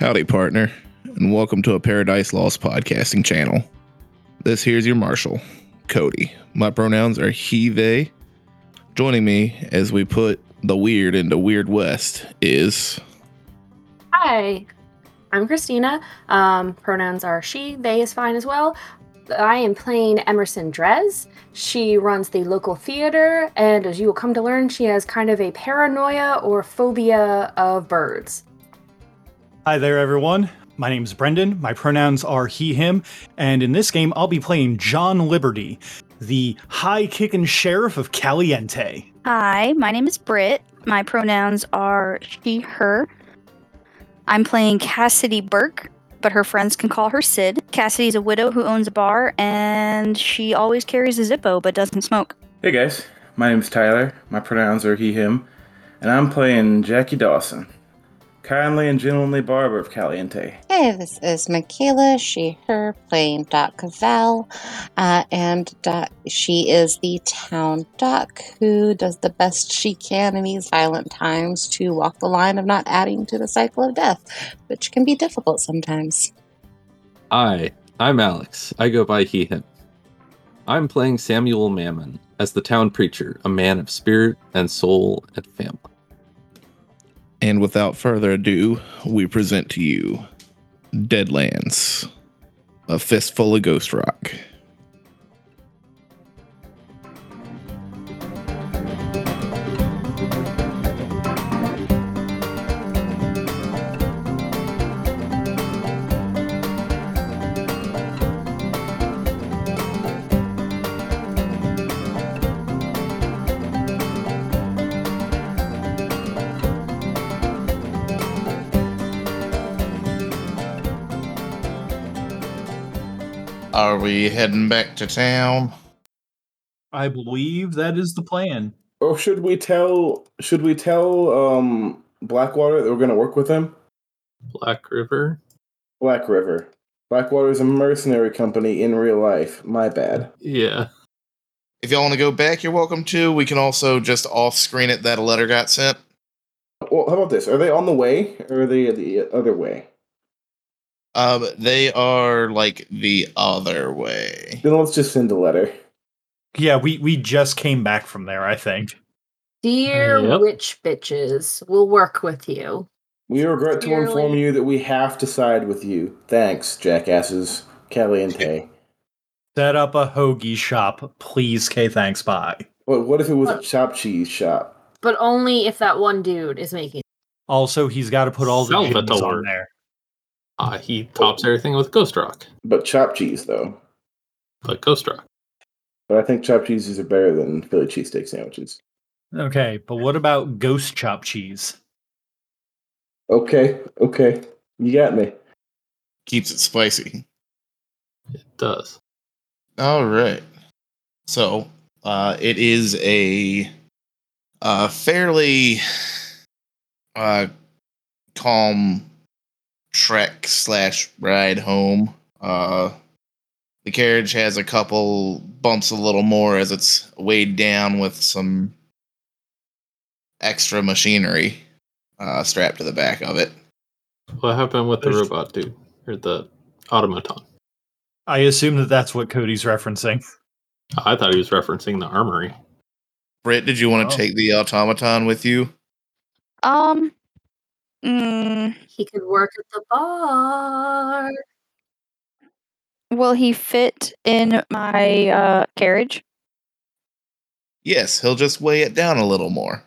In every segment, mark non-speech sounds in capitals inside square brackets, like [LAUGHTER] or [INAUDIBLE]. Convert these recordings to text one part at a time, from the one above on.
Howdy, partner, and welcome to a Paradise Lost podcasting channel. This here's your marshal, Cody. My pronouns are he, they. Joining me as we put the weird into Weird West is. Hi, I'm Christina. Um, pronouns are she, they is fine as well. I am playing Emerson Drez. She runs the local theater, and as you will come to learn, she has kind of a paranoia or phobia of birds. Hi there, everyone. My name's Brendan. My pronouns are he, him, and in this game, I'll be playing John Liberty, the high kicking sheriff of Caliente. Hi, my name is Britt. My pronouns are she, her. I'm playing Cassidy Burke, but her friends can call her Sid. Cassidy's a widow who owns a bar, and she always carries a Zippo but doesn't smoke. Hey guys, my name's Tyler. My pronouns are he, him, and I'm playing Jackie Dawson, kindly and gentlemanly barber of Caliente. Hey, this is Michaela, she, her, playing Doc Cavell. Uh, and Doc, she is the town doc who does the best she can in these violent times to walk the line of not adding to the cycle of death, which can be difficult sometimes. Hi, I'm Alex. I go by he, him. I'm playing Samuel Mammon as the town preacher, a man of spirit and soul and family. And without further ado, we present to you Deadlands, a fistful of ghost rock. We heading back to town? I believe that is the plan. Or should we tell? Should we tell um, Blackwater that we're going to work with him? Black River? Black River. Blackwater is a mercenary company in real life. My bad. Yeah. If y'all want to go back, you're welcome to. We can also just off screen it that a letter got sent. Well, how about this? Are they on the way, or are they the other way? Um, they are like the other way. Then let's just send a letter. Yeah, we, we just came back from there, I think. Dear Yep. witch bitches, we'll work with you. We regret to inform you that we have to side with you. Thanks, jackasses. Kelly and Caliente. Set up a hoagie shop, please. K, thanks, bye. What, what if it was a What? chopped cheese shop? But only if that one dude is making. Also, he's got to put all the Salvatore. gyms on there. Uh, he tops everything with Ghost Rock. But chopped cheese, though. But Ghost Rock. But I think chopped cheeses are better than Philly cheesesteak sandwiches. Okay, but what about ghost chop cheese? Okay, okay. You got me. Keeps it spicy. It does. All right. So, uh, it is a uh, fairly uh, calm trek slash ride home. Uh, the carriage has a couple bumps a little more as it's weighed down with some extra machinery uh, strapped to the back of it. What happened with the robot dude? Or the automaton? I assume that that's what Cody's referencing. I thought he was referencing the armory. Britt, did you want to Oh. take the automaton with you? Um, mm, He could work at the bar. will he fit in my uh, carriage? Yes, he'll just weigh it down a little more.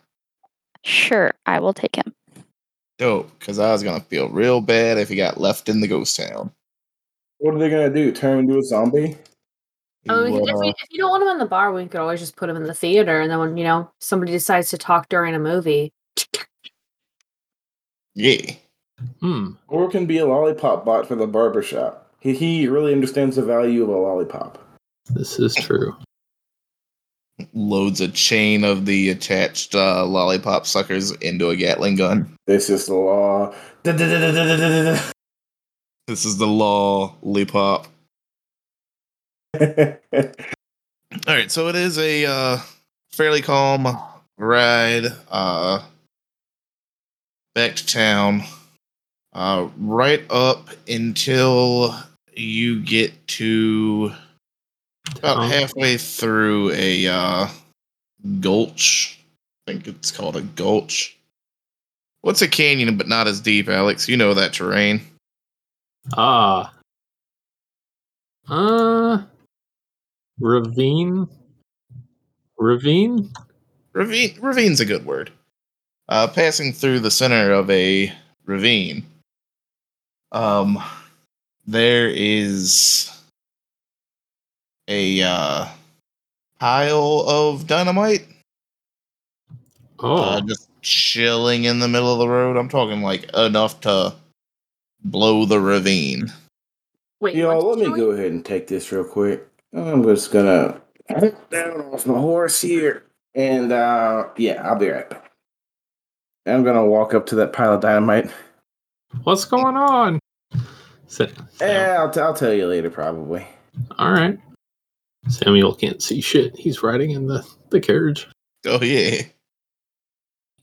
Sure, I will take him. Dope, because I was gonna feel real bad if he got left in the ghost town. What are they gonna do? Turn him into a zombie? Oh, You, if, uh, we, if you don't want him in the bar, we could always just put him in the theater, and then when you know somebody decides to talk during a movie, yeah. Hmm. Or can be a lollipop bot for the barber shop. He, he really understands the value of a lollipop. This is true. Loads a chain of the attached uh, lollipop suckers into a Gatling gun. This is the law. [LAUGHS] This is the law, lollipop. [LAUGHS] All right, so it is a uh, fairly calm ride uh, back to town. uh, right up until you get to about halfway through a uh, gulch. I think it's called a gulch. What's a canyon but not as deep, Alex? You know that terrain. Ah. Uh. Ravine. Ravine. Ravine ravine's a good word. Uh, passing through the center of a ravine. Um, there is a uh, pile of dynamite Oh. uh, just chilling in the middle of the road. I'm talking like enough to blow the ravine. Wait, Yo, what's let me go ahead and take this real quick. I'm just gonna hop down off my horse here, and uh, yeah, I'll be right back. I'm gonna walk up to that pile of dynamite. What's going on? Sam, Sam- Eh, I'll, t- I'll tell you later, probably. All right. Samuel can't see shit. He's riding in the, the carriage. Oh yeah.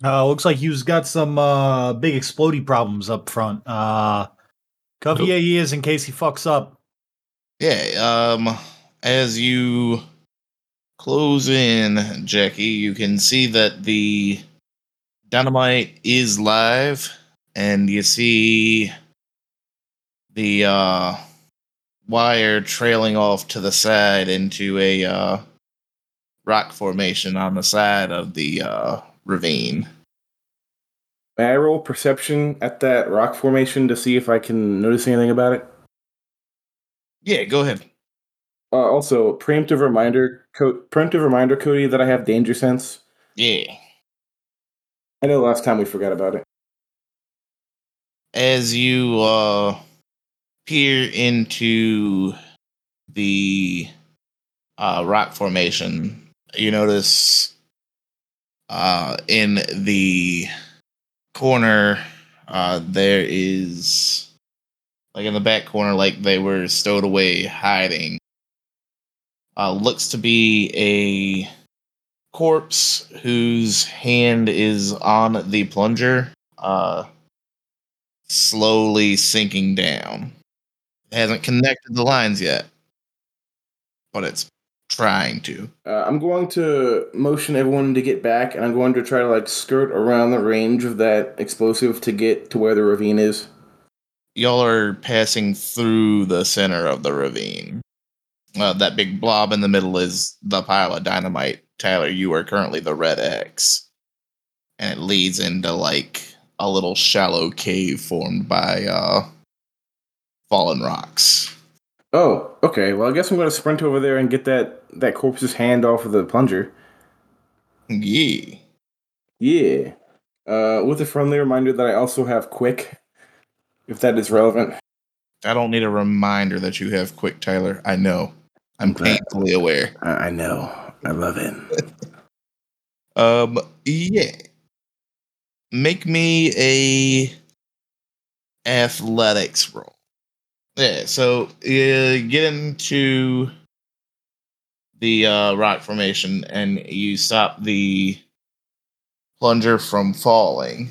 Uh, looks like you've got some uh, big explodey problems up front. Uh, cover Nope. your ears in case he fucks up. Yeah, um as you close in, Jackie, you can see that the dynamite is live and you see the uh wire trailing off to the side into a uh rock formation on the side of the uh ravine. May I roll perception at that rock formation to see if I can notice anything about it? Yeah, go ahead. Uh, also, preemptive reminder, co- preemptive reminder, Cody, that I have danger sense. Yeah. I know last time we forgot about it. as you uh peer into the uh rock formation you notice uh in the corner uh there is like in the back corner like they were stowed away hiding uh looks to be a corpse whose hand is on the plunger uh slowly sinking down. It hasn't connected the lines yet, but it's trying to. Uh, I'm going to motion everyone to get back, and I'm going to try to like skirt around the range of that explosive to get to where the ravine is. Y'all are passing through the center of the ravine. Uh, that big blob in the middle is the pile of dynamite. Tyler, you are currently the red X. And it leads into like a little shallow cave formed by uh, fallen rocks. Oh, okay. Well, I guess I'm going to sprint over there and get that that corpse's hand off of the plunger. Yeah. Yeah. Uh, with a friendly reminder that I also have quick, if that is relevant. I don't need a reminder that you have quick, Tyler. I know. I'm painfully aware. I, I know. I love it. [LAUGHS] Um, yeah. Make me a athletics roll. Yeah, so you get into the uh, rock formation and you stop the plunger from falling.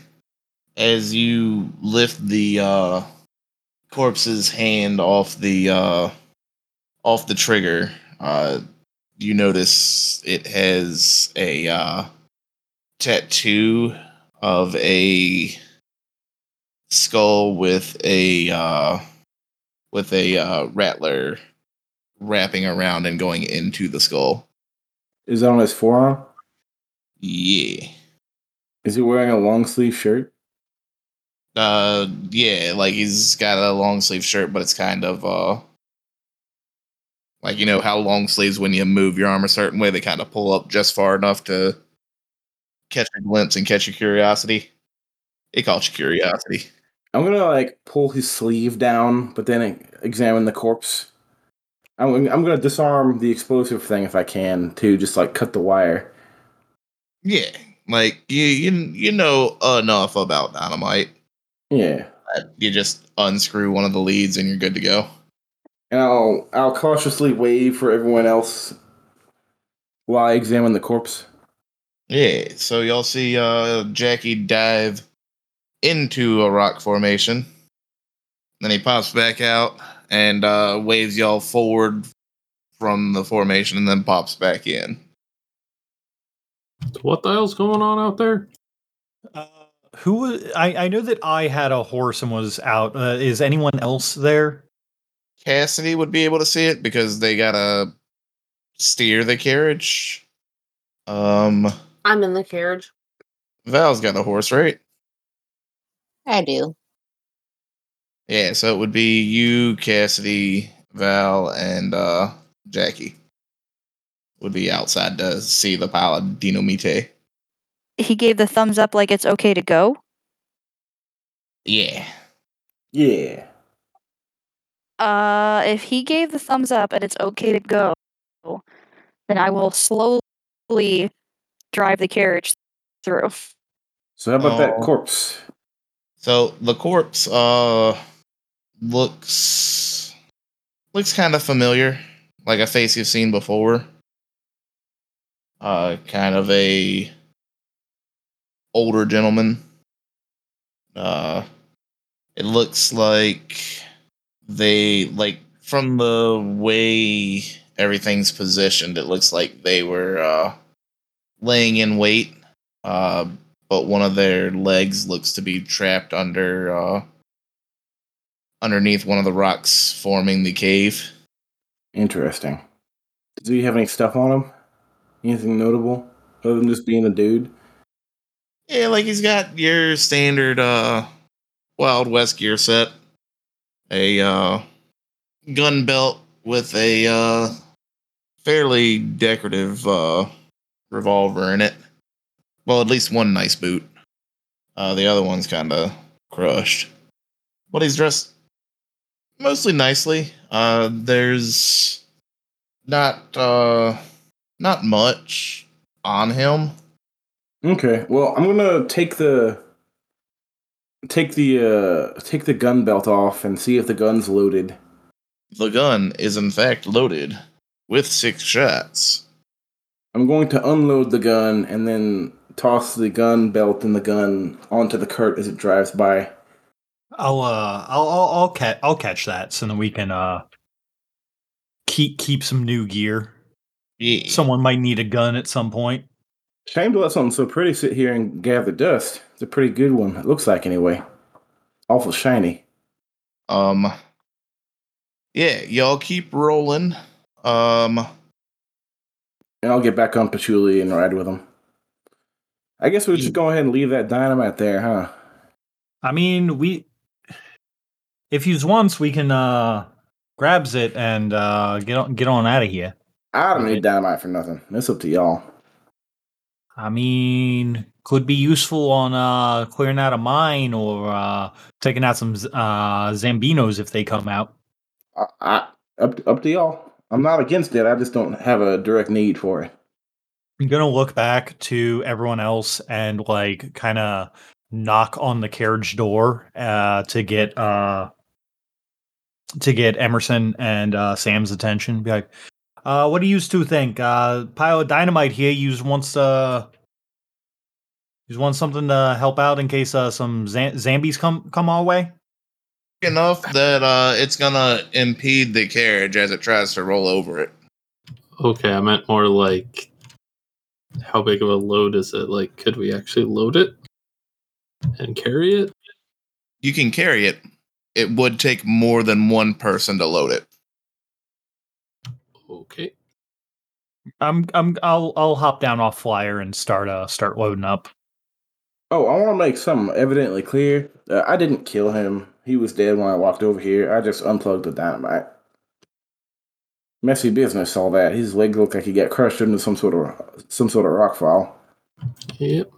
As you lift the uh, corpse's hand off the uh, off the trigger, uh, you notice it has a uh, tattoo of a skull with a uh, with a uh, rattler wrapping around and going into the skull. Is that on his forearm? Yeah. Is he wearing a long sleeve shirt? Uh yeah, like he's got a long sleeve shirt, but it's kind of uh like you know how long sleeves when you move your arm a certain way, they kind of pull up just far enough to catch a glimpse and catch your curiosity. It caught your curiosity. I'm gonna like pull his sleeve down, but then examine the corpse. I'm, I'm gonna disarm the explosive thing if I can to just like cut the wire. Yeah, like you you you know enough about dynamite. Yeah, You just unscrew one of the leads and you're good to go. And I'll I'll cautiously wave for everyone else while I examine the corpse. Yeah, so y'all see uh Jackie dive into a rock formation. Then he pops back out and uh, waves y'all forward from the formation, and then pops back in. What the hell's going on out there? Uh, who was? I, I know that I had a horse and was out. Uh, is anyone else there? Cassidy would be able to see it because they gotta steer the carriage. Um, I'm in the carriage. Val's got a horse, right? I do. Yeah, so it would be you, Cassidy, Val, and uh Jackie. Would be outside to see the pile of dynamite. He gave the thumbs up like it's okay to go. Yeah. Yeah. Uh, if he gave the thumbs up and it's okay to go, then I will slowly drive the carriage through. So how about that Oh. corpse? So the corpse uh looks looks kind of familiar, like a face you've seen before. Uh kind of a older gentleman. Uh it looks like they like from the way everything's positioned, it looks like they were uh laying in wait. Uh but one of their legs looks to be trapped under uh underneath one of the rocks forming the cave. Interesting. Do you have any stuff on him? Anything notable other than just being a dude? Yeah, like he's got your standard uh Wild West gear set. A uh gun belt with a uh fairly decorative uh revolver in it. Well, at least one nice boot. Uh the other one's kind of crushed. But he's dressed mostly nicely. Uh there's not uh not much on him. Okay. Well, I'm gonna take the take the uh take the gun belt off and see if the gun's loaded. The gun is in fact loaded with six shots. I'm going to unload the gun and then toss the gun belt and the gun onto the cart as it drives by. I'll uh I'll I'll I'll, ca- I'll catch that so then we can uh keep keep some new gear. Yeah. Someone might need a gun at some point. Shame to let something so pretty sit here and gather dust. It's a pretty good one. It looks like anyway. Awful shiny. Um Yeah, y'all keep rolling. Um And I'll get back on Patchouli and ride with him. I guess we should go ahead and leave that dynamite there, huh? I mean, we if he's once we can uh grabs it and uh get on get on out of here. I don't need dynamite for nothing. It's up to y'all. I mean, could be useful on uh clearing out a mine or uh taking out some uh zambinos if they come out. I, I up up to y'all. I'm not against it. I just don't have a direct need for it. I'm gonna look back to everyone else and like kind of knock on the carriage door uh, to get uh, to get Emerson and uh, Sam's attention. Be like, uh, "What do you two think? Uh, pile of dynamite here. You wants uh, you want something to help out in case uh, some Zam- Zambies come come our way." enough that uh it's gonna impede the carriage as it tries to roll over it. Okay, I meant more like how big of a load is it? Like, could we actually load it and carry it? You can carry it. It would take more than one person to load it. Okay. I'm I'm I'll I'll hop down off flyer and start uh start loading up. Oh, I want to make something evidently clear. Uh, I didn't kill him. He was dead when I walked over here. I just unplugged the dynamite. Messy business, all that. His leg looked like he got crushed into some sort of some sort of rock fall. Yep.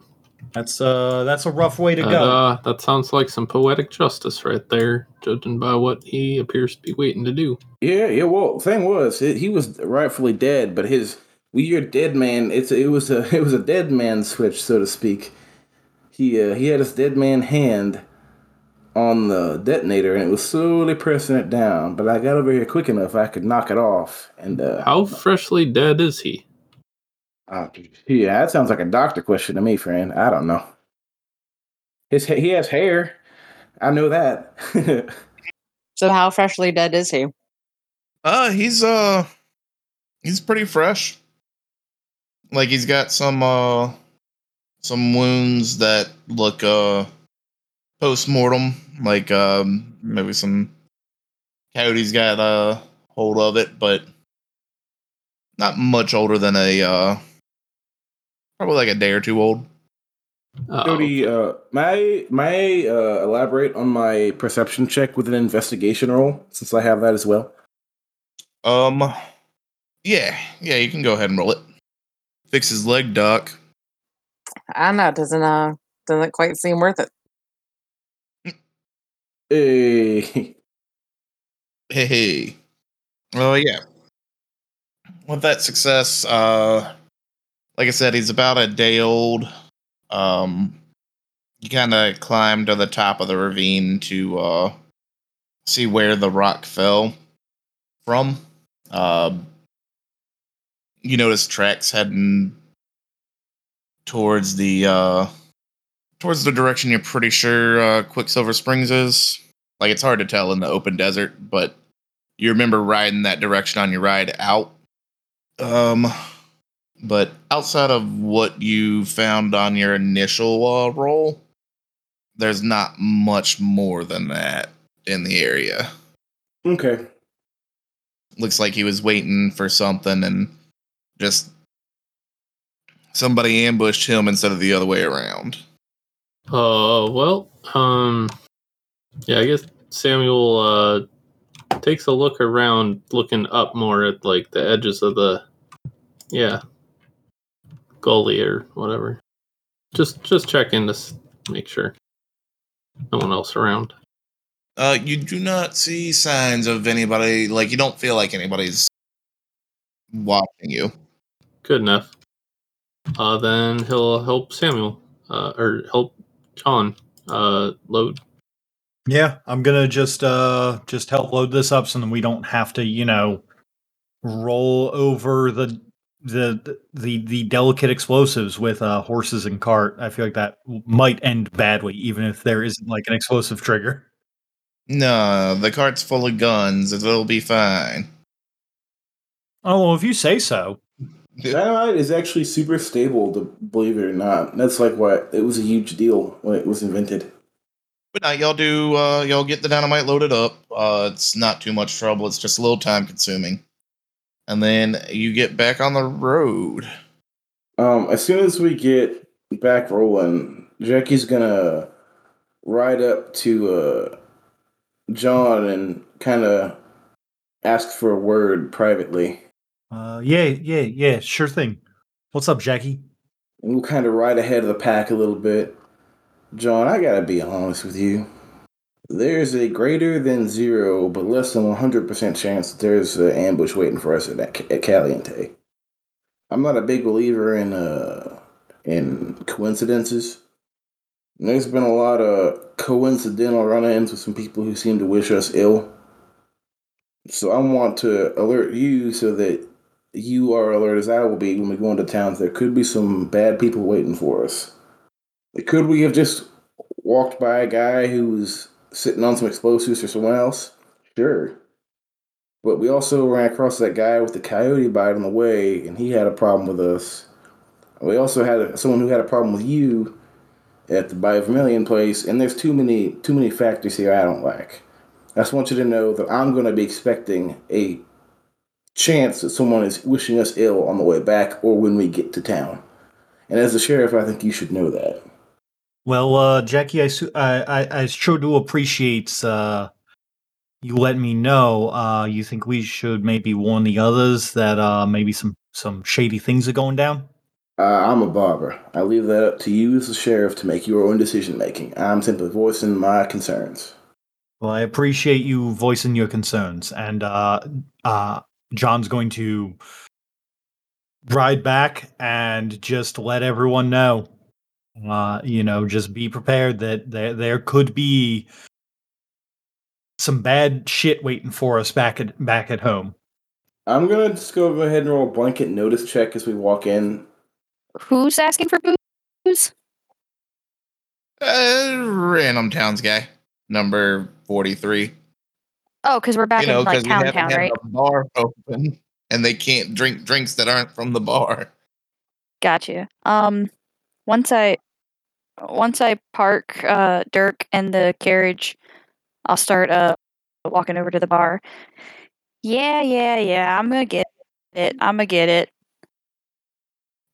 That's uh that's a rough way to That, go. uh, that sounds like some poetic justice right there, judging by what he appears to be waiting to do. Yeah, yeah. Well, thing was, it, he was rightfully dead, but his when you're dead man, it's it was a [LAUGHS] it was a dead man switch, so to speak. He uh, he had his dead man hand on the detonator, and it was slowly pressing it down. But I got over here quick enough, I could knock it off. And uh, How freshly dead is he? Uh, yeah, that sounds like a doctor question to me, friend. I don't know. His he has hair. I know that. [LAUGHS] So how freshly dead is he? Uh, he's uh, he's pretty fresh. Like he's got some uh, some wounds that look uh, post mortem, like um, maybe some coyotes got a hold of it, but not much older than a uh, probably like a day or two old. Oh, Cody, uh, may I, may I uh, elaborate on my perception check with an investigation roll, since I have that as well? Um, yeah, yeah, you can go ahead and roll it. Fix his leg, Doc. I don't know. Doesn't uh doesn't quite seem worth it. [LAUGHS] Hey, Hey, hey. Oh yeah. With that success, uh, like I said, he's about a day old. Um, you kind of climb to the top of the ravine to uh see where the rock fell from. Um, you notice tracks heading towards the uh towards the direction you're pretty sure uh, Quicksilver Springs is. Like it's hard to tell in the open desert, but you remember riding that direction on your ride out. Um, but outside of what you found on your initial uh, roll, there's not much more than that in the area. okay. Looks like he was waiting for something and just somebody ambushed him instead of the other way around. Uh, well, um, yeah, I guess Samuel uh takes a look around, looking up more at like the edges of the, yeah, gully or whatever. Just, just check in to s- make sure no one else around. Uh, you do not see signs of anybody. Like you don't feel like anybody's watching you. Good enough. Uh, then he'll help Samuel, uh, or help John, uh, load. Yeah, I'm gonna just uh just help load this up so that we don't have to, you know, roll over the the the the delicate explosives with uh horses and cart. I feel like that might end badly, even if there isn't like an explosive trigger. No, the cart's full of guns. It'll be fine. Oh well, if you say so. Dynamite is actually super stable, to believe it or not. That's like what it was a huge deal when it was invented. But now y'all do. Uh, y'all get the dynamite loaded up. Uh, it's not too much trouble. It's just a little time consuming, and then you get back on the road. Um, as soon as we get back rolling, Jackie's gonna ride up to uh, John and kind of ask for a word privately. Uh yeah, yeah, yeah, sure thing. What's up, Jackie? We'll kind of ride ahead of the pack a little bit. John, I gotta be honest with you. There's a greater than zero, but less than 100% chance that there's an ambush waiting for us at, at Caliente. I'm not a big believer in uh, in coincidences. There's been a lot of coincidental run-ins with some people who seem to wish us ill. So I want to alert you so that you are alert as I will be when we go into towns. There could be some bad people waiting for us. Could we have just walked by a guy who was sitting on some explosives or someone else? Sure. But we also ran across that guy with the coyote bite on the way, and he had a problem with us. We also had someone who had a problem with you at the By Vermilion place, and there's too many too many factors here I don't like. I just want you to know that I'm going to be expecting a chance that someone is wishing us ill on the way back or when we get to town. And as a sheriff, I think you should know that. Well, uh, Jackie, I, su- I, I, I sure do appreciate uh, you letting me know. Uh, you think we should maybe warn the others that uh, maybe some, some shady things are going down? Uh, I'm a barber. I leave that up to you as the sheriff to make your own decision making. I'm simply voicing my concerns. Well, I appreciate you voicing your concerns, and uh, uh, John's going to ride back and just let everyone know. Uh, you know, just be prepared that there there could be some bad shit waiting for us back at back at home. I'm gonna just go ahead and roll a blanket notice check as we walk in. Who's asking for booze? Uh, random towns guy, number forty-three. Oh, because we're back you know, in like because town haven't town, had right? the bar [LAUGHS] open, and they can't drink drinks that aren't from the bar. Got you. Um, once I once I park uh Dirk and the carriage, I'll start uh walking over to the bar. Yeah, yeah, yeah. I'm gonna get it. I'm gonna get it.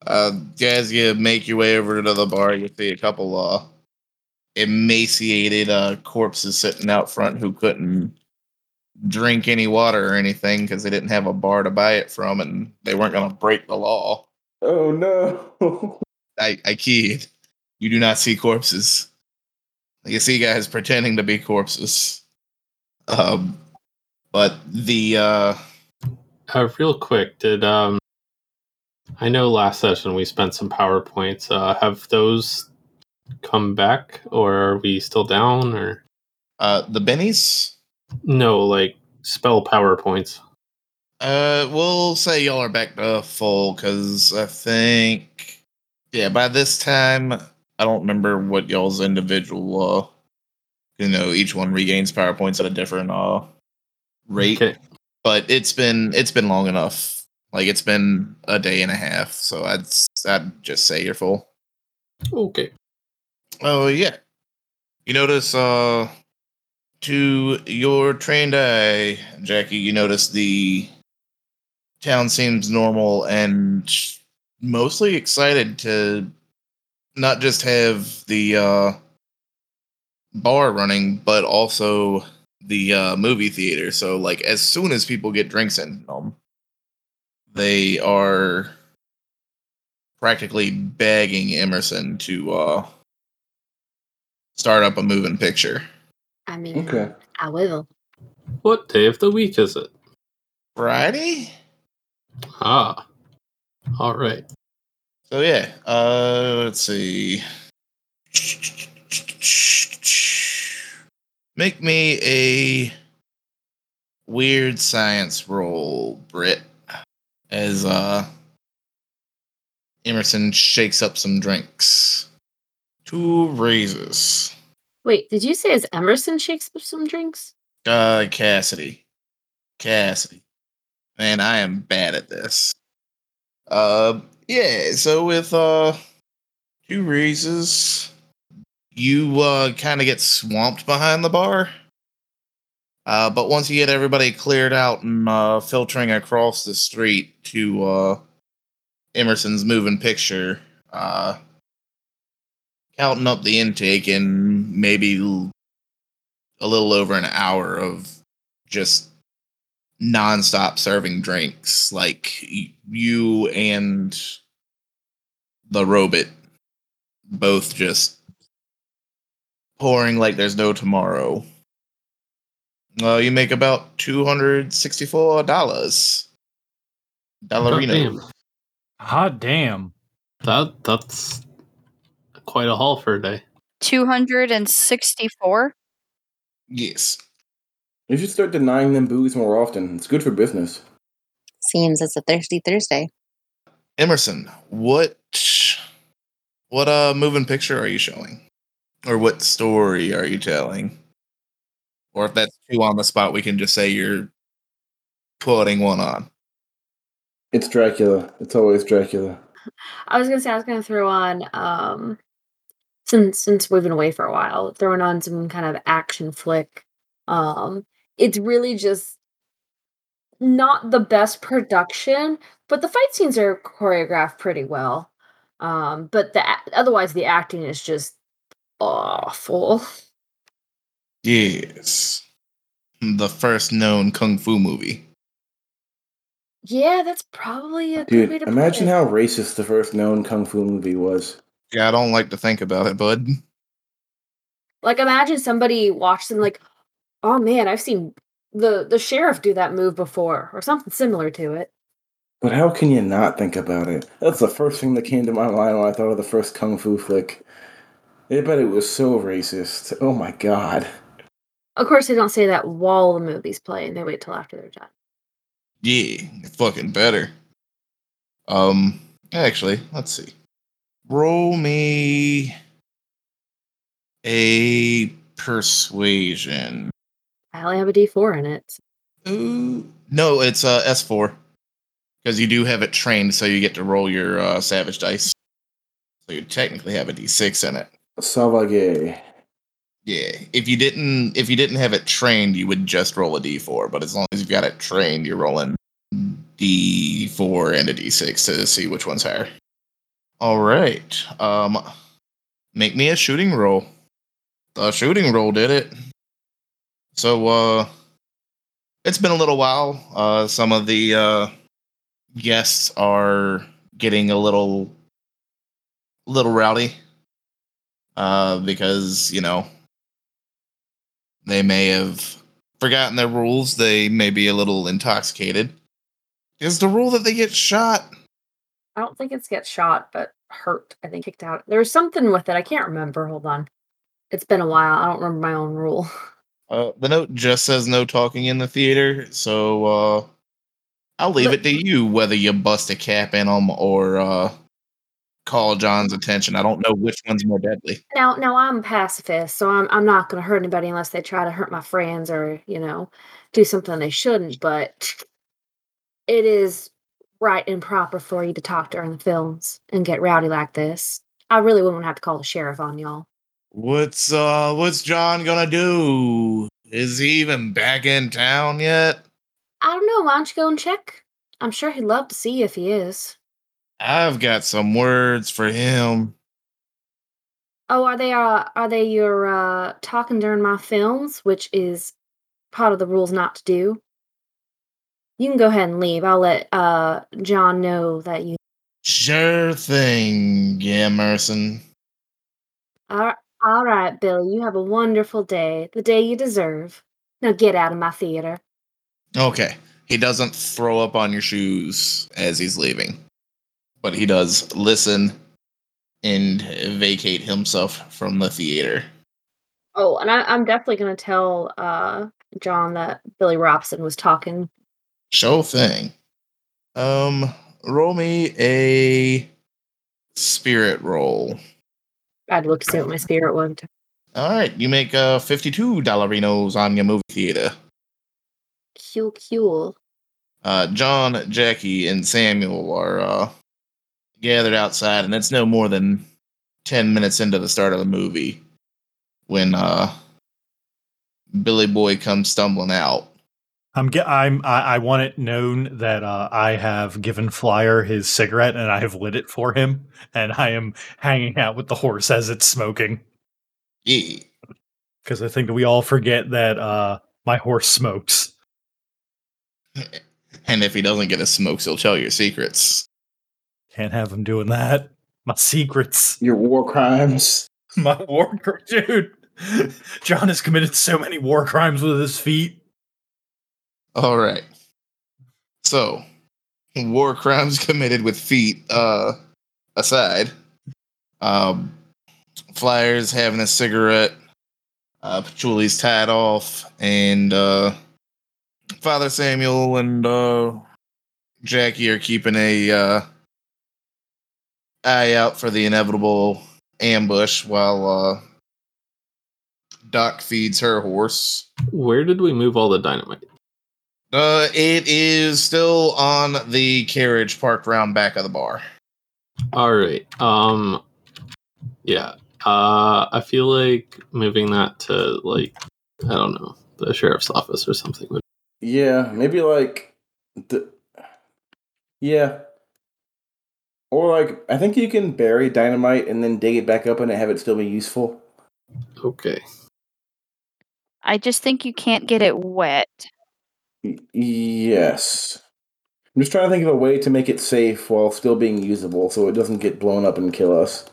Uh, as you make your way over to the bar, you see a couple uh emaciated uh corpses sitting out front who couldn't drink any water or anything because they didn't have a bar to buy it from, and they weren't going to break the law. Oh no. [LAUGHS] I, I kid. You do not see corpses. You see guys pretending to be corpses. Um, but the uh, Uh, real quick, did um, I know last session we spent some powerpoints. Uh, have those come back, or are we still down? Or uh, the bennies. No, like spell powerpoints. Uh, we'll say y'all are back to full because I think, yeah, by this time, I don't remember what y'all's individual, uh, you know, each one regains power points at a different uh rate. Okay. But it's been it's been long enough. Like it's been a day and a half, so I'd I'd just say you're full. Okay. Oh yeah, you notice uh to your trained eye, Jackie, you notice the town seems normal and mostly excited to not just have the uh, bar running, but also the uh, movie theater. So, like, as soon as people get drinks in them, they are practically begging Emerson to uh, start up a moving picture. I mean, Okay. I will. What day of the week is it? Friday? Ah. All right. So yeah, uh let's see. Make me a weird science roll, Britt. As uh Emerson shakes up some drinks. Two raises. Wait, did you say as Emerson shakes up some drinks? Uh Cassidy. Cassidy. Man, I am bad at this. Uh yeah, so with uh two raises, you uh kind of get swamped behind the bar. Uh but once you get everybody cleared out and uh filtering across the street to uh Emerson's moving picture, uh counting up the intake in maybe a little over an hour of just nonstop serving drinks. Like you and the robot both just pouring like there's no tomorrow. Well, you make about two hundred sixty-four dollars. Dollarino. Damn. Hot damn. That that's quite a haul for a day. 264. Yes. You should start denying them booze more often. It's good for business. Seems it's a thirsty Thursday. Emerson, what what uh moving picture are you showing? Or what story are you telling? Or if that's too on the spot, we can just say you're putting one on. It's Dracula. It's always Dracula. I was gonna say I was gonna throw on um since since we've been away for a while, throwing on some kind of action flick. Um it's really just not the best production, but the fight scenes are choreographed pretty well. Um but the otherwise the acting is just awful. Yes. The first known kung fu movie. Yeah, that's probably a good way Dude, to imagine put it. how racist the first known kung fu movie was. Yeah, I don't like to think about it, bud. Like imagine somebody watched and like, oh man, I've seen the the sheriff do that move before, or something similar to it. But how can you not think about it? That's the first thing that came to my mind when I thought of the first kung fu flick. I bet it was so racist. Oh my god. Of course, they don't say that while the movie's playing. They wait till after they're done. Yeah, fucking better. Um, actually, let's see. Roll me a persuasion. I only have a D4 in it. Ooh. No, it's uh, S4. Because you do have it trained, so you get to roll your uh, savage dice. So you technically have a D6 in it. Savage. Yeah. If you didn't if you didn't have it trained, you would just roll a D4. But as long as you've got it trained, you're rolling D4 and a D6 to see which one's higher. All right. Um, make me a shooting roll. The shooting roll did it. So uh, it's been a little while. Uh, some of the uh, guests are getting a little little rowdy uh, because you know they may have forgotten their rules. They may be a little intoxicated. Is the rule that they get shot? I don't think it's get shot, but hurt. I think kicked out. There's something with it. I can't remember. Hold on. It's been a while. I don't remember my own rule. [LAUGHS] Uh, the note just says no talking in the theater, so uh, I'll leave But- it to you whether you bust a cap in them or uh, call John's attention. I don't know which one's more deadly. Now, now I'm a pacifist, so I'm I'm not going to hurt anybody unless they try to hurt my friends or you know do something they shouldn't. But it is right and proper for you to talk during the films and get rowdy like this. I really wouldn't have to call the sheriff on y'all. What's uh, what's John gonna do? Is he even back in town yet? I don't know. Why don't you go and check? I'm sure he'd love to see you if he is. I've got some words for him. Oh, are they uh are they your uh talking during my films, which is part of the rules not to do? You can go ahead and leave. I'll let uh John know that you Sure thing, Emerson. All, all right, Billy. You have a wonderful day, the day you deserve. Now get out of my theater. Okay. He doesn't throw up on your shoes as he's leaving, but he does listen and vacate himself from the theater. Oh, and I, I'm definitely going to tell uh, John that Billy Robson was talking. Sure thing. Um, roll me a spirit roll. I'd look to see what my spirit would. All right, you make uh fifty-two dollarinos on your movie theater. Cool, cool. Uh, John, Jackie, and Samuel are uh gathered outside, and it's no more than ten minutes into the start of the movie when uh Billy Boy comes stumbling out. I'm ge- I'm I, I want it known that uh, I have given Flyer his cigarette and I have lit it for him, and I am hanging out with the horse as it's smoking Yeah. because I think we all forget that uh, my horse smokes. And if he doesn't get his smokes, he'll tell your secrets. Can't have him doing that. My secrets, Your war crimes. my war, cr- [LAUGHS] dude. John has committed so many war crimes with his feet. All right. So, war crimes [LAUGHS] committed with feet uh aside, um Flyers having a cigarette, uh Patchouli's tied off, and uh Father Samuel and uh Jackie are keeping a uh eye out for the inevitable ambush while uh Doc feeds her horse. Where did we move all the dynamite? Uh, it is still on the carriage parked around back of the bar. All right. Um. Yeah. Uh. I feel like moving that to like I don't know the sheriff's office or something. would- Yeah, maybe like the Yeah. Or like I think you can bury dynamite and then dig it back up and have it still be useful. Okay. I just think you can't get it wet. Y- yes. I'm just trying to think of a way to make it safe while still being usable so it doesn't get blown up and kill us.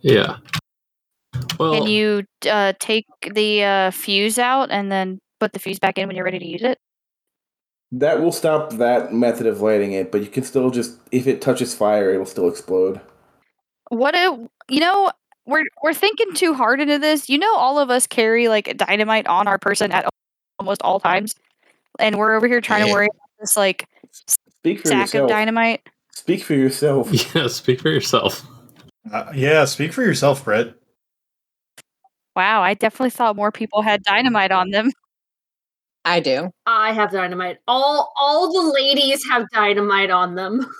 Yeah. Well, Can you uh, take the uh, fuse out and then put the fuse back in when you're ready to use it? That will stop that method of lighting it, but you can still just if it touches fire, it'll still explode. What if you know? We're we're thinking too hard into this. You know, all of us carry like dynamite on our person at almost all times, and we're over here trying to worry about this like Speak for sack of dynamite. Speak for yourself. [LAUGHS] yeah. Speak for yourself. Uh, yeah, speak for yourself, Brett. Wow, I definitely thought more people had dynamite on them. I do. I have dynamite. All all the ladies have dynamite on them. [LAUGHS]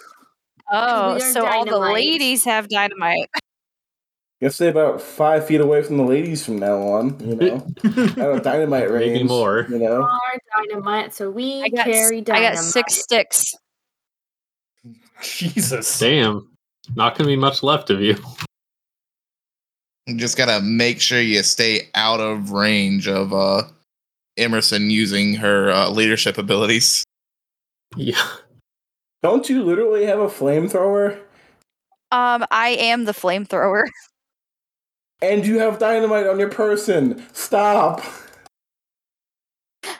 Oh, we are so all the ladies have dynamite. [LAUGHS] Guess stay about five feet away from the ladies from now on. You know, out of dynamite [LAUGHS] range. Maybe more. You know, Our dynamite, so we I got s- carry I got six sticks. Jesus. Damn. Not gonna be much left of you. You just gotta make sure you stay out of range of uh Emerson using her uh, leadership abilities. Yeah. don't you literally have a flamethrower? Um, I am the flamethrower. [LAUGHS] And you have dynamite on your person. Stop.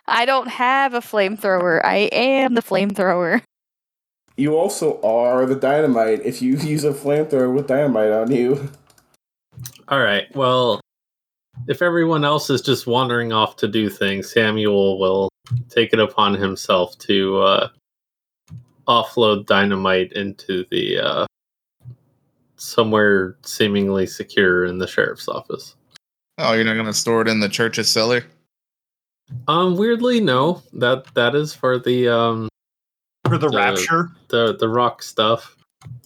I don't have a flamethrower. I am the flamethrower. You also are the dynamite if you [LAUGHS] use a flamethrower with dynamite on you. All right. Well, if everyone else is just wandering off to do things, Samuel will take it upon himself to uh, offload dynamite into the uh, somewhere seemingly secure in the sheriff's office. Oh, you're not gonna store it in the church's cellar? Um, weirdly, no. That that is for the um For the Uh, rapture. the the rock stuff.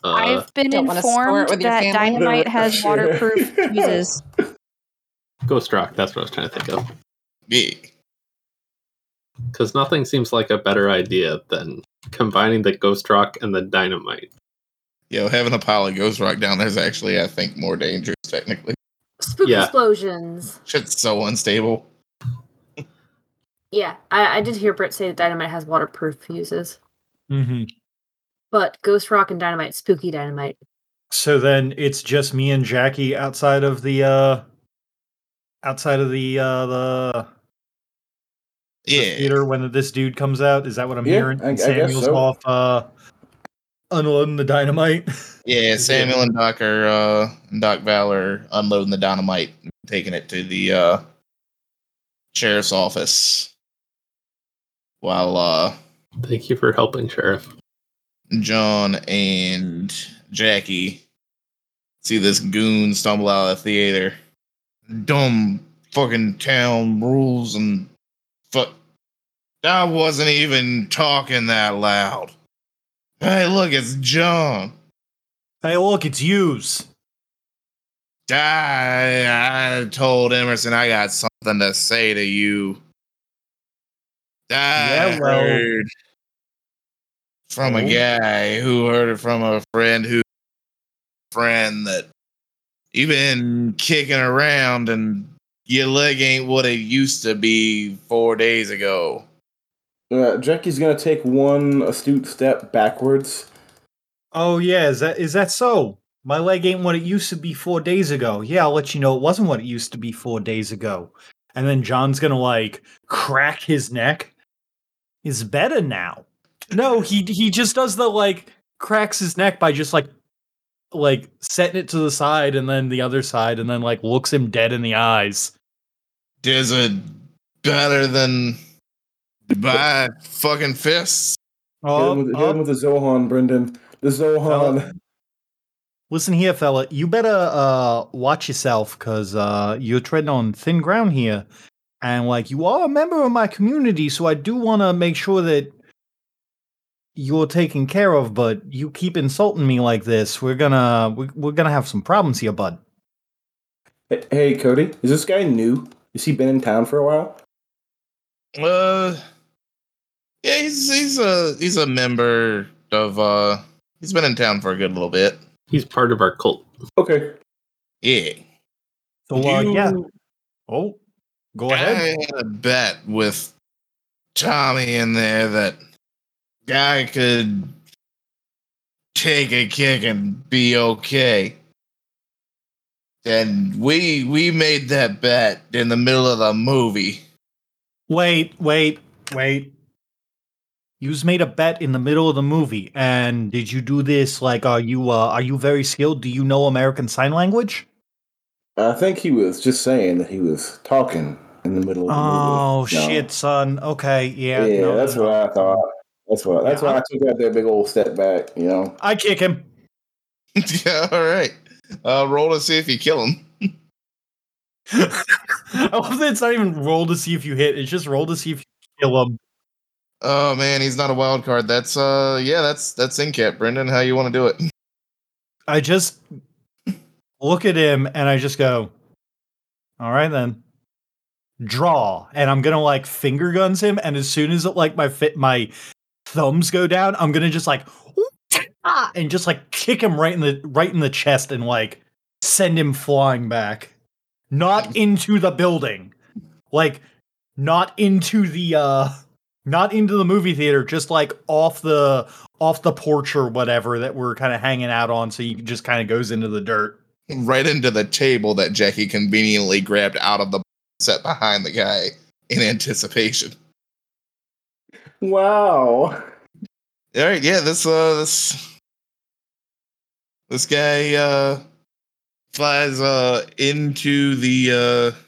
Uh, I've been Don't wanna store it informed that dynamite has [LAUGHS] waterproof fuses. Ghost Rock. That's what I was trying to think of. Yeah. Because nothing seems like a better idea than combining the Ghost Rock and the dynamite. Yo, having a pile of ghost rock down there is actually, I think, more dangerous technically. Spooky Yeah. explosions. Shit's so unstable. Yeah, I, I did hear Britt say that dynamite has waterproof fuses, hmm but Ghost Rock and Dynamite, spooky Dynamite. So then it's just me and Jackie outside of the uh outside of the uh the, the Yeah. theater when this dude comes out. Is that what I'm Yeah, hearing? I- I guess Samuel's so. off uh unloading the dynamite. [LAUGHS] Yeah, Samuel and Doc are uh Doc Val are unloading the dynamite, taking it to the uh sheriff's office. While uh Thank you for helping, Sheriff. John and Jackie see this goon stumble out of the theater. Dumb fucking town rules and fuck. I wasn't even talking that loud. Hey, look, it's John. hey, look, it's yous. I, I told Emerson I got something to say to you. I Yeah, well- heard from a guy who heard it from a friend who friend that you've been kicking around and your leg ain't what it used to be four days ago. Uh, Jackie's gonna take one astute step backwards. Oh yeah, is that is that so? My leg ain't what it used to be four days ago. Yeah, I'll let you know it wasn't what it used to be four days ago. And then John's gonna like crack his neck. It's better now. No, he he just does the like cracks his neck by just like like setting it to the side and then the other side and then like looks him dead in the eyes. Is it better than my fucking fists? Hit Oh, him with, hit him with the Zohan, Brendan. The Zohan. Listen here, fella. You better uh watch yourself because uh you're treading on thin ground here. And like you are a member of my community, so I do wanna make sure that you're taken care of, but you keep insulting me like this. We're gonna we, we're gonna have some problems here, bud. Hey, hey, Cody, is this guy new? Has he been in town for a while? Uh, yeah, he's he's a he's a member of uh he's been in town for a good little bit. He's part of our cult. Okay. Yeah. So uh, yeah. Oh, go ahead. I ahead. had a bet with Tommy in there that guy could take a kick and be okay. And we we made that bet in the middle of the movie. Wait, wait, wait. You's made a bet in the middle of the movie, and did you do this like are you uh are you very skilled? Do you know American Sign Language? I think he was just saying that he was talking in the middle of the Oh movie. No. shit, son. Okay, yeah. Yeah, no, that's what I thought. That's what. That's Yeah, why I took that big old step back. You know. I kick him. [LAUGHS] yeah, all right. Uh, roll to see if you kill him. [LAUGHS] I love that it's not even roll to see if you hit. It's just roll to see if you kill him. Oh man, he's not a wild card. That's uh yeah, that's that's Incap, Brendan. How you want to do it? [LAUGHS] I just look at him and I just go, all right then. Draw. And I'm gonna like finger guns him, and as soon as it like my fit my thumbs go down, I'm gonna just like [LAUGHS] and just like kick him right in the right in the chest and like send him flying back. Not into the building. Like not into the uh not into the movie theater, just like off the off the porch or whatever that we're kind of hanging out on, so he just kind of goes into the dirt. Right into the table that Jackie conveniently grabbed out of the set behind the guy in anticipation. Wow. All right, yeah, this uh this this guy uh flies uh into the uh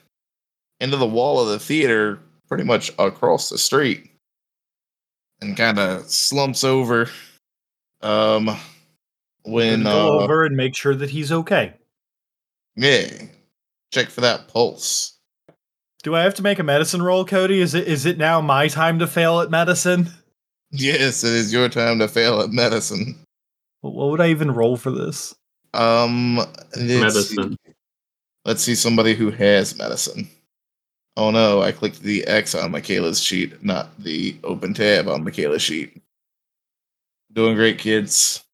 into the wall of the theater pretty much across the street and kind of slumps over um when go uh over and make sure that he's okay. yeah check for that pulse Do I have to make a medicine roll, Cody? Is it is it now my time to fail at medicine? [LAUGHS] yes it is your time to fail at medicine What what would I even roll for this? um let's see- Medicine. let's see somebody who has medicine oh no i clicked the x on michaela's sheet not the open tab on michaela's sheet doing great kids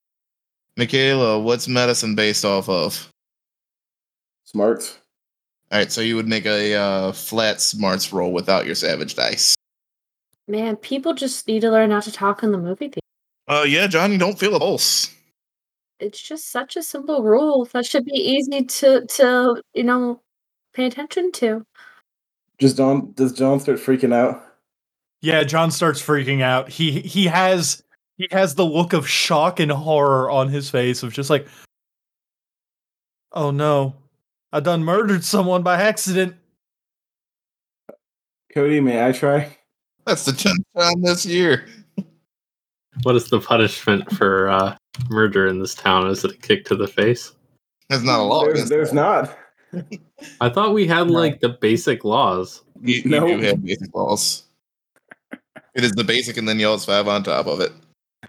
michaela what's medicine based off of Smart. all right so you would make a uh, flat smarts roll without your savage dice Man, people just need to learn how to talk in the movie theater. uh yeah Johnny, don't feel a pulse It's just such a simple rule that should be easy to to you know pay attention to. Does John does John start freaking out? Yeah, John starts freaking out. He he has he has the look of shock and horror on his face of just like Oh no. I done murdered someone by accident. Cody, may I try? that's the 10th time this year What is the punishment for uh, murder in this town? Is it a kick to the face? that's not a law There's, there's not. I thought we had like the basic laws. you, you No. do have basic laws it is the basic and then you also have on top of it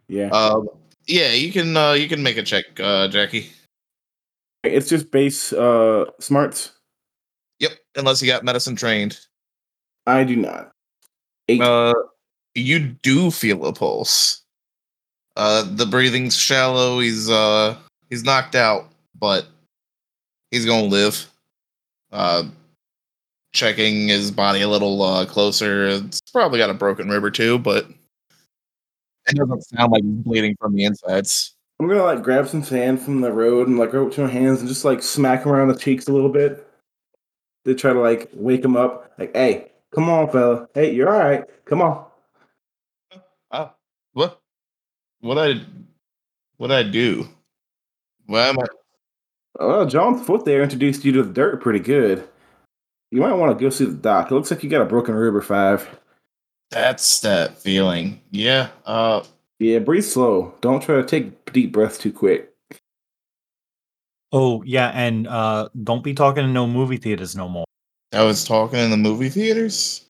Yeah. Um, yeah, you can uh, you can make a check, uh, Jackie. it's just base uh smarts. Yep, unless you got medicine trained. I do not. Eight. Uh, you do feel a pulse. Uh, the breathing's shallow. He's uh he's knocked out, but he's gonna live. Uh, checking his body a little uh, closer. It's probably got a broken rib or two, but it doesn't sound like he's bleeding from the insides. I'm gonna like grab some sand from the road and like go up to my hands and just like smack him around the cheeks a little bit. To try to like wake him up. Like, hey, come on, fella. Hey, you're all right. Come on. Oh, what? What I what I do? Why am I? Well, John's foot there introduced you to the dirt pretty good. You might want to go see the doc. It looks like you got a broken rib or five. That's that feeling. Yeah. Uh, Yeah, breathe slow. Don't try to take deep breaths too quick. Oh yeah, and uh don't be talking to no movie theaters no more. I was talking in the movie theaters.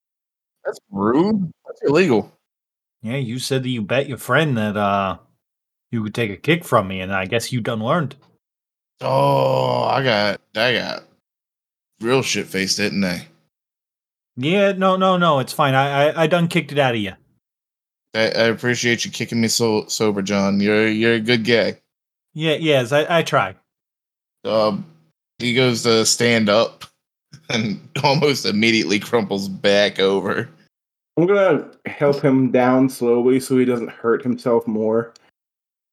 That's rude. That's illegal. Yeah, you said that you bet your friend that uh you would take a kick from me, and I guess you done learned. Oh, I got I got real shit faced, didn't I? Yeah, no, no, no, it's fine. I I, I done kicked it out of you. I, I appreciate you kicking me so sober, John. You're you're a good guy. Yeah, yes, I I try. Um, he goes to stand up [LAUGHS] and almost immediately crumples back over. I'm gonna help him down slowly so he doesn't hurt himself more.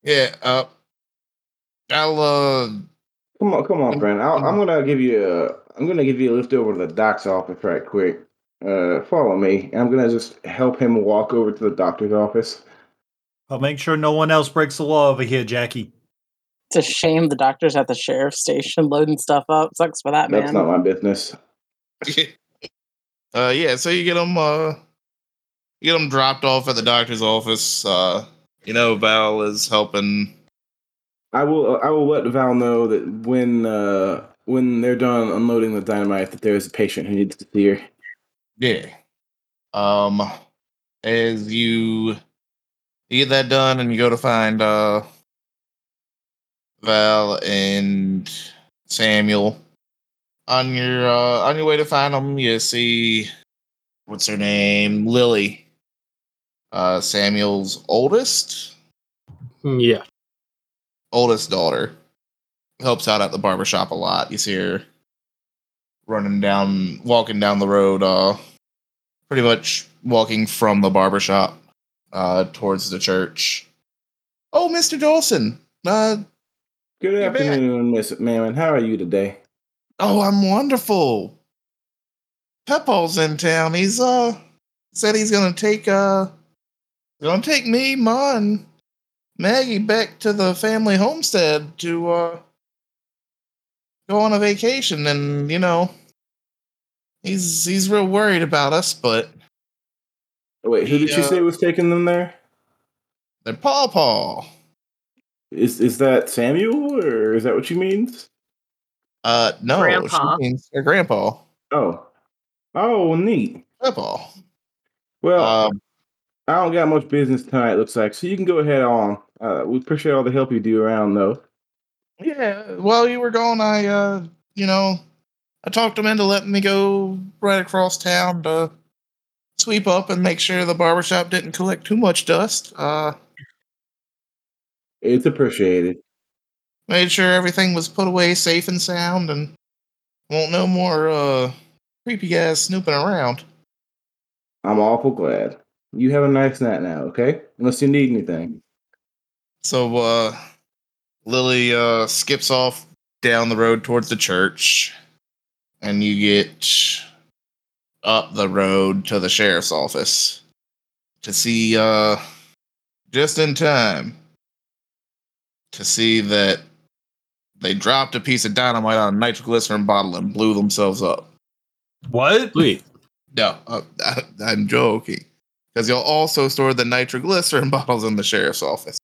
Yeah. Uh, I'll uh Come on, come on, friend. I'll, I'm gonna give you a. I'm gonna give you a lift over to the doc's office right quick. Uh, follow me. I'm gonna just help him walk over to the doctor's office. I'll make sure no one else breaks the law over here, Jackie. It's a shame the doctor's at the sheriff's station loading stuff up. Sucks for that man. That's not my business. [LAUGHS] uh yeah so you get them uh you get them dropped off at the doctor's office uh you know val is helping I will. I will let Val know that when uh, when they're done unloading the dynamite, that there is a patient who needs to see her. yeah um as you you get that done and you go to find uh Val and Samuel. On your uh on your way to find them, you see what's her name? Lily. Uh Samuel's oldest Yeah. Oldest daughter. Helps out at the barbershop a lot. You see her running down walking down the road, uh pretty much walking from the barbershop uh towards the church. Oh, Mr. Dawson. Uh Good afternoon, Miss Mammon. How are you today? Oh, I'm wonderful. Peppal's in town. He's uh said he's gonna take uh gonna take me, and Maggie back to the family homestead to uh go on a vacation and you know he's he's real worried about us, but wait, who did she Yeah. say was taking them there? they're Paw Paw. Is is that Samuel, or is that what she means? Uh no, Grandpa. she means her grandpa. Oh, oh, neat. Peppaw. Well, Um I don't got much business tonight. Looks like so you can go ahead on. Uh, we appreciate all the help you do around, though. Yeah, while you were gone, I, uh, you know, I talked him into letting me go right across town to sweep up and make sure the barbershop didn't collect too much dust. Uh, It's appreciated. made sure everything was put away safe and sound and won't no more, uh, creepy guys snooping around. I'm awful glad. You have a nice night now, okay? Unless you need anything. So, uh, Lily, uh, skips off down the road towards the church and you get up the road to the sheriff's office to see, uh, just in time to see that they dropped a piece of dynamite on a nitroglycerin bottle and blew themselves up. What? Wait. No, uh, I, [LAUGHS] I'm joking. Because you'll also store the nitroglycerin [LAUGHS] bottles in the sheriff's office.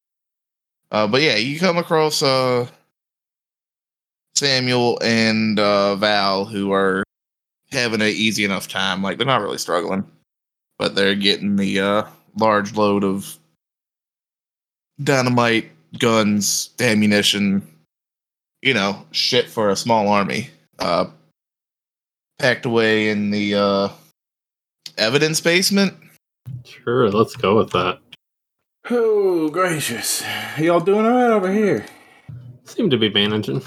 Uh, but yeah, you come across uh, Samuel and uh, Val, who are having an easy enough time. Like they're not really struggling, but they're getting the uh, large load of dynamite, guns, ammunition, you know, shit for a small army. Uh, packed away in the uh, evidence basement. Sure, let's go with that. Oh, gracious. Y'all doing all right over here? Seem to be managing.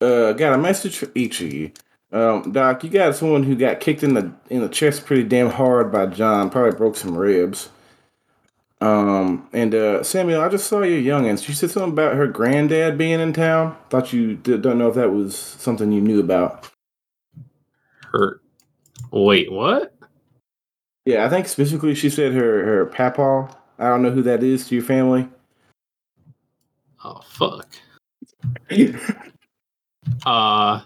Uh, got a message for each of you. Um, Doc, you got someone who got kicked in the in the chest pretty damn hard by John. Probably broke some ribs. Um, and uh, Samuel, I just saw your youngins. You said something about her granddad being in town. Thought you d- don't know if that was something you knew about. Hurt. Wait, what? Yeah, I think specifically she said her her papa. I don't know who that is to your family. Oh fuck. Uh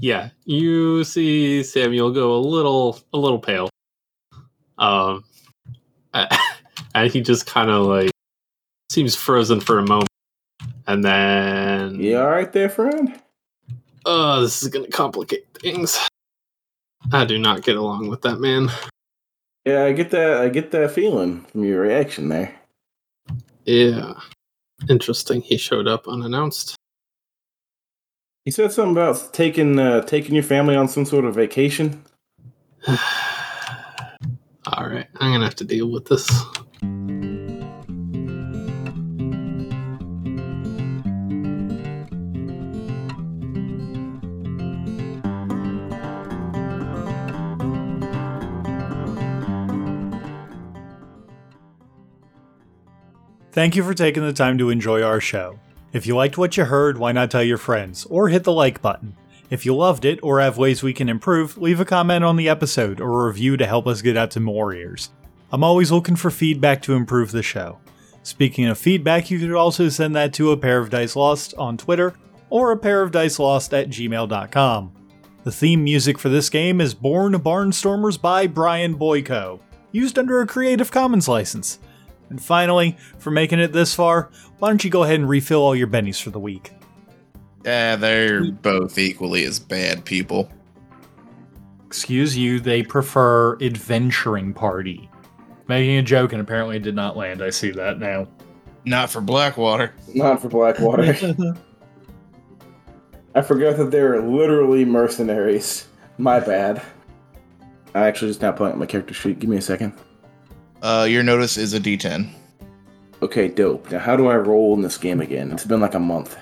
yeah, you see Samuel go a little a little pale. Um [LAUGHS] and he just kind of like seems frozen for a moment. And then you all right there, friend? Oh, this is going to complicate things. I do not get along with that man. Yeah, I get that. I get that feeling from your reaction there. Yeah. Interesting. He showed up unannounced. He said something about taking uh, taking your family on some sort of vacation. [SIGHS] All right, I'm gonna have to deal with this. Thank you for taking the time to enjoy our show. If you liked what you heard, why not tell your friends, or hit the like button. If you loved it, or have ways we can improve, leave a comment on the episode or a review to help us get out to more ears. I'm always looking for feedback to improve the show. Speaking of feedback, you could also send that to a pair of dice lost on Twitter or a pair of dice lost at gmail.com. The theme music for this game is Born Barnstormers by Brian Boyko, used under a Creative Commons license. And finally, for making it this far, why don't you go ahead and refill all your bennies for the week? Yeah, they're both equally as bad people. Excuse you, they prefer Adventuring Party. Making a joke and apparently it did not land. I see that now. Not for Blackwater. Not for Blackwater. [LAUGHS] I forgot that they're literally mercenaries. My bad. I actually just now pulling up my character sheet. Give me a second. Uh, your notice is a D10. Okay, dope. Now, how do I roll in this game again? It's been like a month.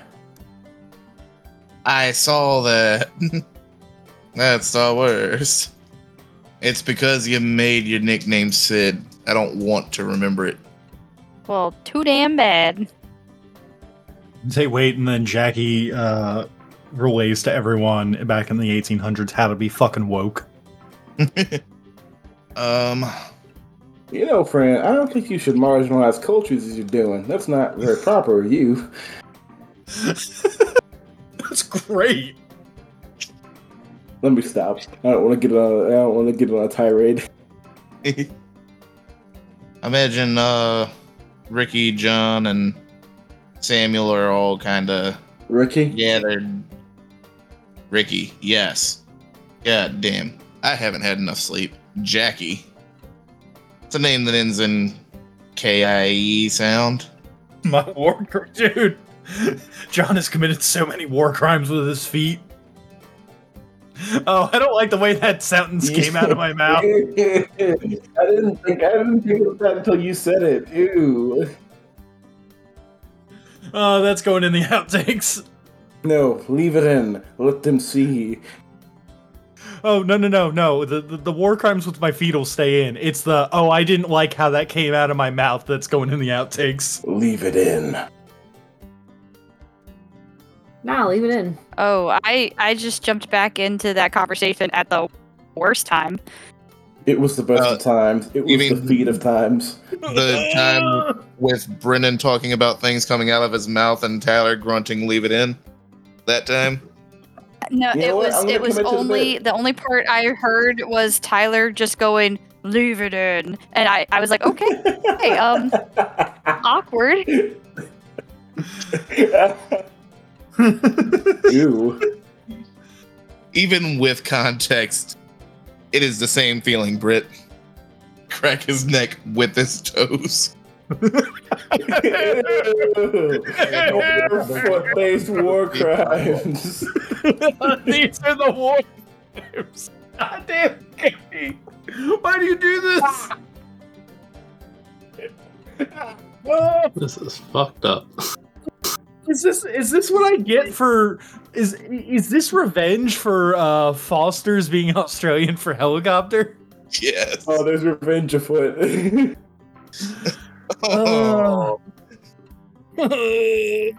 I saw that. [LAUGHS] That's the worst. It's because you made your nickname Sid. I don't want to remember it. Well, too damn bad. Say wait, and then Jackie uh, relays to everyone back in the 1800s how to be fucking woke. [LAUGHS] um, You know, friend, I don't think you should marginalize cultures as you're doing. That's not very proper of you. [LAUGHS] That's great. Let me stop. I don't want to get on. I don't want to get on a tirade. [LAUGHS] imagine uh, Ricky, John, and Samuel are all kind of Ricky. gathered. Ricky, yes. God damn. I haven't had enough sleep. Jackie. It's a name that ends in K I E sound. [LAUGHS] My war, cr- dude. John has committed so many war crimes with his feet. Oh, I don't like the way that sentence came out of my mouth. [LAUGHS] I didn't think. I didn't think of that until you said it. Ew. Oh, that's going in the [LAUGHS] outtakes. No, leave it in. Let them see. Oh no no no no! The, the the war crimes with my feet will stay in. It's the oh I didn't like how that came out of my mouth that's going in the outtakes. Leave it in. Nah, leave it in. Oh, I I just jumped back into that conversation at the worst time. It was the best Uh, of times. It you was the mean- feat of times. The time with Brennan talking about things coming out of his mouth and Tyler grunting, leave it in. That time? No, You it was it was commit to the only the only part I heard was Tyler just going leave it in, and I I was like okay, okay um [LAUGHS] awkward. Ew. Even with context, it is the same feeling, Britt. Crack his neck with his toes. Foot-based war crimes. These are the war crimes. God damn it. Why do you do this? This is fucked up. is this is this what I get for is is this revenge for uh Foster's being Australian for helicopter? Yes. Oh, there's revenge afoot. [LAUGHS] Oh. [LAUGHS]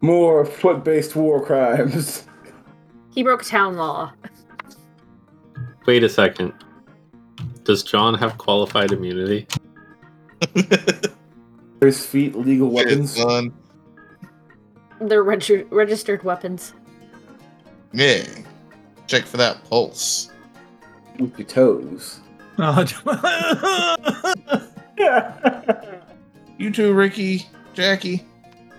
More foot-based war crimes. He broke town law. Wait a second. Does John have qualified immunity? [LAUGHS] There's feet legal weapons. Son. They're reg- registered weapons. Yeah. Check for that pulse. with your toes. [LAUGHS] You too, Ricky, Jackie.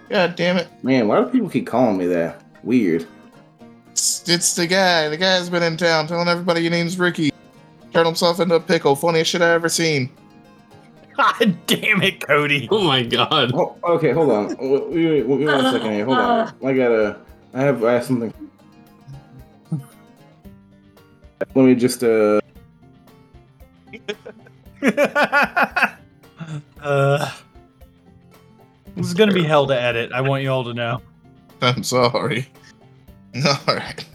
God damn it. Man, why do people keep calling me that? Weird. It's, it's the guy. The guy's been in town telling everybody your name's Ricky. Turned himself into a pickle. Funniest shit I ever seen. God damn it, Cody. Oh my god. Oh, okay, hold on. [LAUGHS] Wait, wait, wait, wait one second here. Hold on. I gotta. I have. I have something. Let me just. uh [LAUGHS] uh, this is gonna be hell to edit. I want you all to know. [LAUGHS] I'm sorry. [LAUGHS] All right.